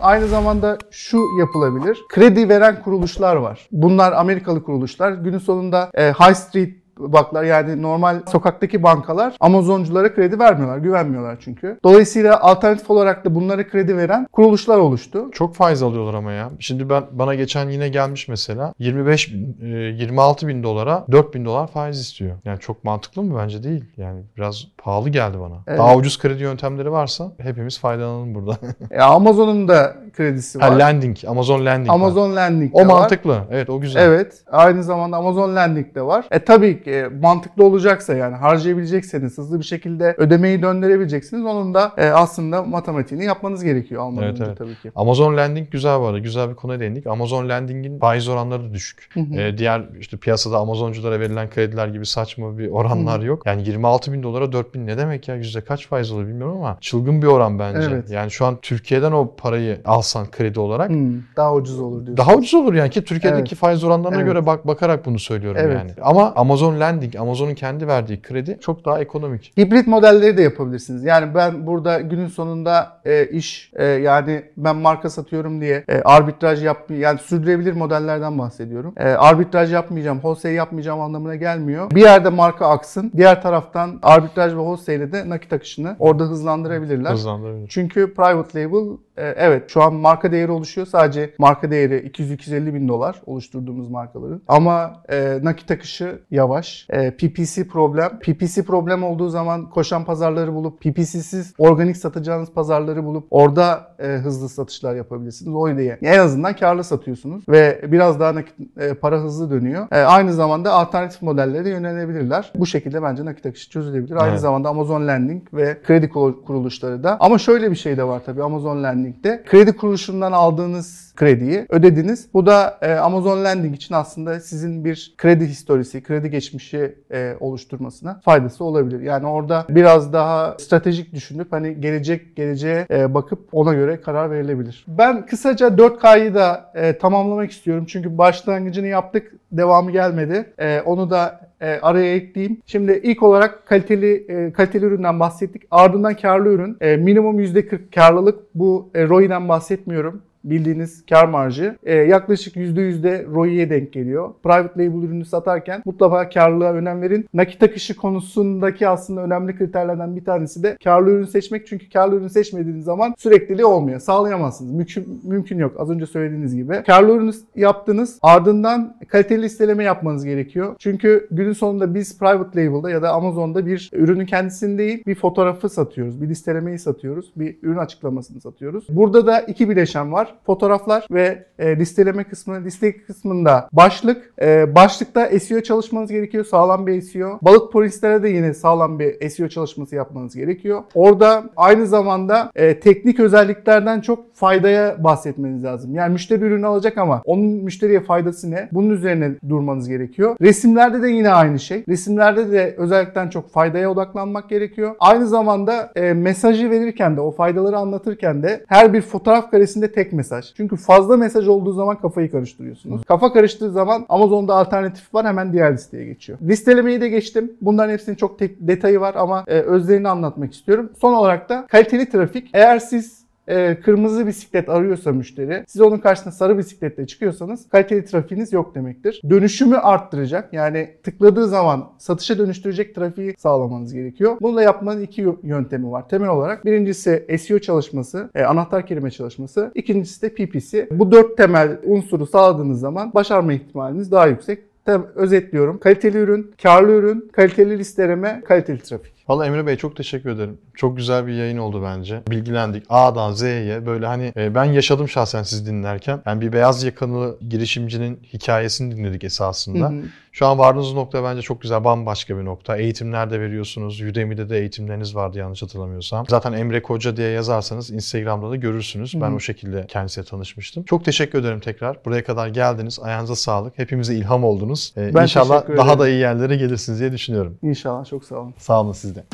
S2: Aynı zamanda şu yapılabilir. Kredi veren kuruluşlar var. Bunlar Amerikalı kuruluşlar. Günün sonunda e, High Street baklar yani normal sokaktaki bankalar Amazonculara kredi vermiyorlar. Güvenmiyorlar çünkü. Dolayısıyla alternatif olarak da bunlara kredi veren kuruluşlar oluştu.
S1: Çok faiz alıyorlar ama ya. Şimdi ben bana geçen yine gelmiş mesela 25 bin, e, 26 bin dolara 4 bin dolar faiz istiyor. Yani çok mantıklı mı? Bence değil. Yani biraz pahalı geldi bana.
S2: Evet.
S1: Daha ucuz kredi yöntemleri varsa hepimiz faydalanalım burada.
S2: E, Amazon'un da kredisi
S1: ha,
S2: var.
S1: lending, Amazon lending var.
S2: Amazon Lending de
S1: O
S2: var.
S1: mantıklı. Evet o güzel.
S2: Evet. Aynı zamanda Amazon Lending de var. E tabii e, mantıklı olacaksa yani harcayabilecekseniz, hızlı bir şekilde ödemeyi döndürebileceksiniz. Onun da e, aslında matematiğini yapmanız gerekiyor almadan
S1: Evet,
S2: önce
S1: evet.
S2: tabii ki.
S1: Amazon Lending güzel bu arada. Güzel bir konuya değindik. Amazon Lending'in faiz oranları da düşük.
S2: Hı hı.
S1: Ee, diğer işte piyasada Amazonculara verilen krediler gibi saçma bir oranlar yok. Yani 26 bin dolara 4 bin ne demek ya? Yüzde kaç faiz olur bilmiyorum ama çılgın bir oran bence.
S2: Evet.
S1: Yani şu an Türkiye'den o parayı alsan kredi olarak
S2: Hmm, daha ucuz olur diyorsun.
S1: daha ucuz olur yani ki Türkiye'deki
S2: Evet.
S1: faiz oranlarına
S2: Evet.
S1: göre bak bakarak bunu söylüyorum
S2: Evet.
S1: yani. Ama Amazon Lending, Amazon'un kendi verdiği kredi çok daha ekonomik.
S2: Hibrit modelleri de yapabilirsiniz. Yani ben burada günün sonunda e, iş e, yani ben marka satıyorum diye e, arbitraj yap yani sürdürülebilir modellerden bahsediyorum. E, arbitraj yapmayacağım, wholesale yapmayacağım anlamına gelmiyor. Bir yerde marka aksın, diğer taraftan arbitraj ve wholesale'de de nakit akışını orada hızlandırabilirler.
S1: Hızlandırabilir.
S2: Çünkü private label evet şu an marka değeri oluşuyor. Sadece marka değeri 200-250 bin dolar oluşturduğumuz markaların. Ama e, nakit akışı yavaş. E, PPC problem. PPC problem olduğu zaman koşan pazarları bulup PPC'siz organik satacağınız pazarları bulup orada e, hızlı satışlar yapabilirsiniz. O diye. En azından karlı satıyorsunuz ve biraz daha nakit e, para hızlı dönüyor. E, aynı zamanda alternatif modellere de yönelebilirler. Bu şekilde bence nakit akışı çözülebilir. Aynı
S1: Evet.
S2: zamanda Amazon Lending ve kredi kuru- kuruluşları da. Ama şöyle bir şey de var tabii Amazon Lending'de. Kredi kuruluşundan aldığınız krediyi ödediniz. Bu da e, Amazon Lending için aslında sizin bir kredi historisi, kredi geçmişi e, oluşturmasına faydası olabilir. Yani orada biraz daha stratejik düşünüp hani gelecek geleceğe e, bakıp ona göre karar verilebilir. Ben kısaca 4K'yı da e, tamamlamak istiyorum. Çünkü başlangıcını yaptık, devamı gelmedi. E, onu da e, araya ekleyeyim. Şimdi ilk olarak kaliteli e, kaliteli üründen bahsettik. Ardından karlı ürün. E, minimum %40 karlılık. Bu e, ROI'den bahsetmiyorum. Bildiğiniz kar marjı e, yaklaşık %100 de ROI'ye denk geliyor. Private label ürünü satarken mutlaka karlılığa önem verin. Nakit akışı konusundaki aslında önemli kriterlerden bir tanesi de karlı ürün seçmek. Çünkü karlı ürün seçmediğiniz zaman sürekliliği olmuyor. Sağlayamazsınız. Mümkün, mümkün yok. Az önce söylediğiniz gibi. Karlı ürünü yaptınız. Ardından kaliteli listeleme yapmanız gerekiyor. Çünkü günün sonunda biz private label'da ya da Amazon'da bir ürünün kendisini değil bir fotoğrafı satıyoruz. Bir listelemeyi satıyoruz. Bir ürün açıklamasını satıyoruz. Burada da iki bileşen var. Fotoğraflar ve e, listeleme kısmı. Liste kısmında başlık. E, başlıkta SEO çalışmanız gerekiyor. Sağlam bir SEO. Balık polislere de yine sağlam bir SEO çalışması yapmanız gerekiyor. Orada aynı zamanda e, teknik özelliklerden çok faydaya bahsetmeniz lazım. Yani müşteri ürünü alacak ama onun müşteriye faydası ne? Bunun üzerine durmanız gerekiyor. Resimlerde de yine aynı şey. Resimlerde de özellikten çok faydaya odaklanmak gerekiyor. Aynı zamanda e, mesajı verirken de o faydaları anlatırken de her bir fotoğraf karesinde tek mesaj. Çünkü fazla mesaj olduğu zaman kafayı karıştırıyorsunuz. Kafa karıştığı zaman Amazon'da alternatif var hemen diğer listeye geçiyor. Listelemeyi de geçtim. Bunların hepsinin çok tek detayı var ama e, özlerini anlatmak istiyorum. Son olarak da kaliteli trafik. Eğer siz e, kırmızı bisiklet arıyorsa müşteri, siz onun karşısına sarı bisikletle çıkıyorsanız kaliteli trafiğiniz yok demektir. Dönüşümü arttıracak yani tıkladığı zaman satışa dönüştürecek trafiği sağlamanız gerekiyor. Bunu da yapmanın iki yö- yöntemi var. Temel olarak birincisi SEO çalışması, e, anahtar kelime çalışması. İkincisi de PPC. Bu dört temel unsuru sağladığınız zaman başarma ihtimaliniz daha yüksek. Tabii özetliyorum. Kaliteli ürün, karlı ürün, kaliteli listeleme, kaliteli trafik.
S1: Valla Emre Bey çok teşekkür ederim. Çok güzel bir yayın oldu bence. Bilgilendik A'dan Z'ye böyle hani e, ben yaşadım şahsen sizi dinlerken. Yani bir beyaz yakalı girişimcinin hikayesini dinledik esasında.
S2: Hı hı.
S1: Şu an vardığınız nokta bence çok güzel bambaşka bir nokta. Eğitimler de veriyorsunuz. Udemy'de de eğitimleriniz vardı yanlış hatırlamıyorsam. Zaten Emre Koca diye yazarsanız Instagram'da da görürsünüz. Ben
S2: Hı hı.
S1: o şekilde kendisiyle tanışmıştım. Çok teşekkür ederim tekrar. Buraya kadar geldiniz. Ayağınıza sağlık. Hepimize ilham oldunuz. Ee,
S2: Ben
S1: İnşallah daha da iyi yerlere gelirsiniz diye düşünüyorum.
S2: İnşallah çok sağ olun.
S1: Sağ olun siz de.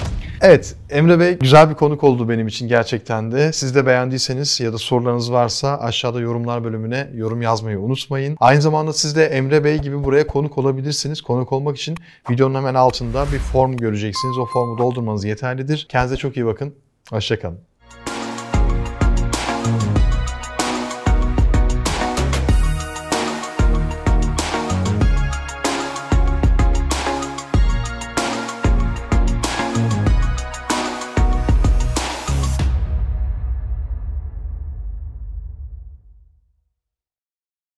S1: Evet Emre Bey güzel bir konuk oldu benim için gerçekten de. Siz de beğendiyseniz ya da sorularınız varsa aşağıda yorumlar bölümüne yorum yazmayı unutmayın. Aynı zamanda siz de Emre Bey gibi buraya konuk olabilirsiniz. Konuk olmak için videonun hemen altında bir form göreceksiniz. O formu doldurmanız yeterlidir. Kendinize çok iyi bakın. Hoşçakalın.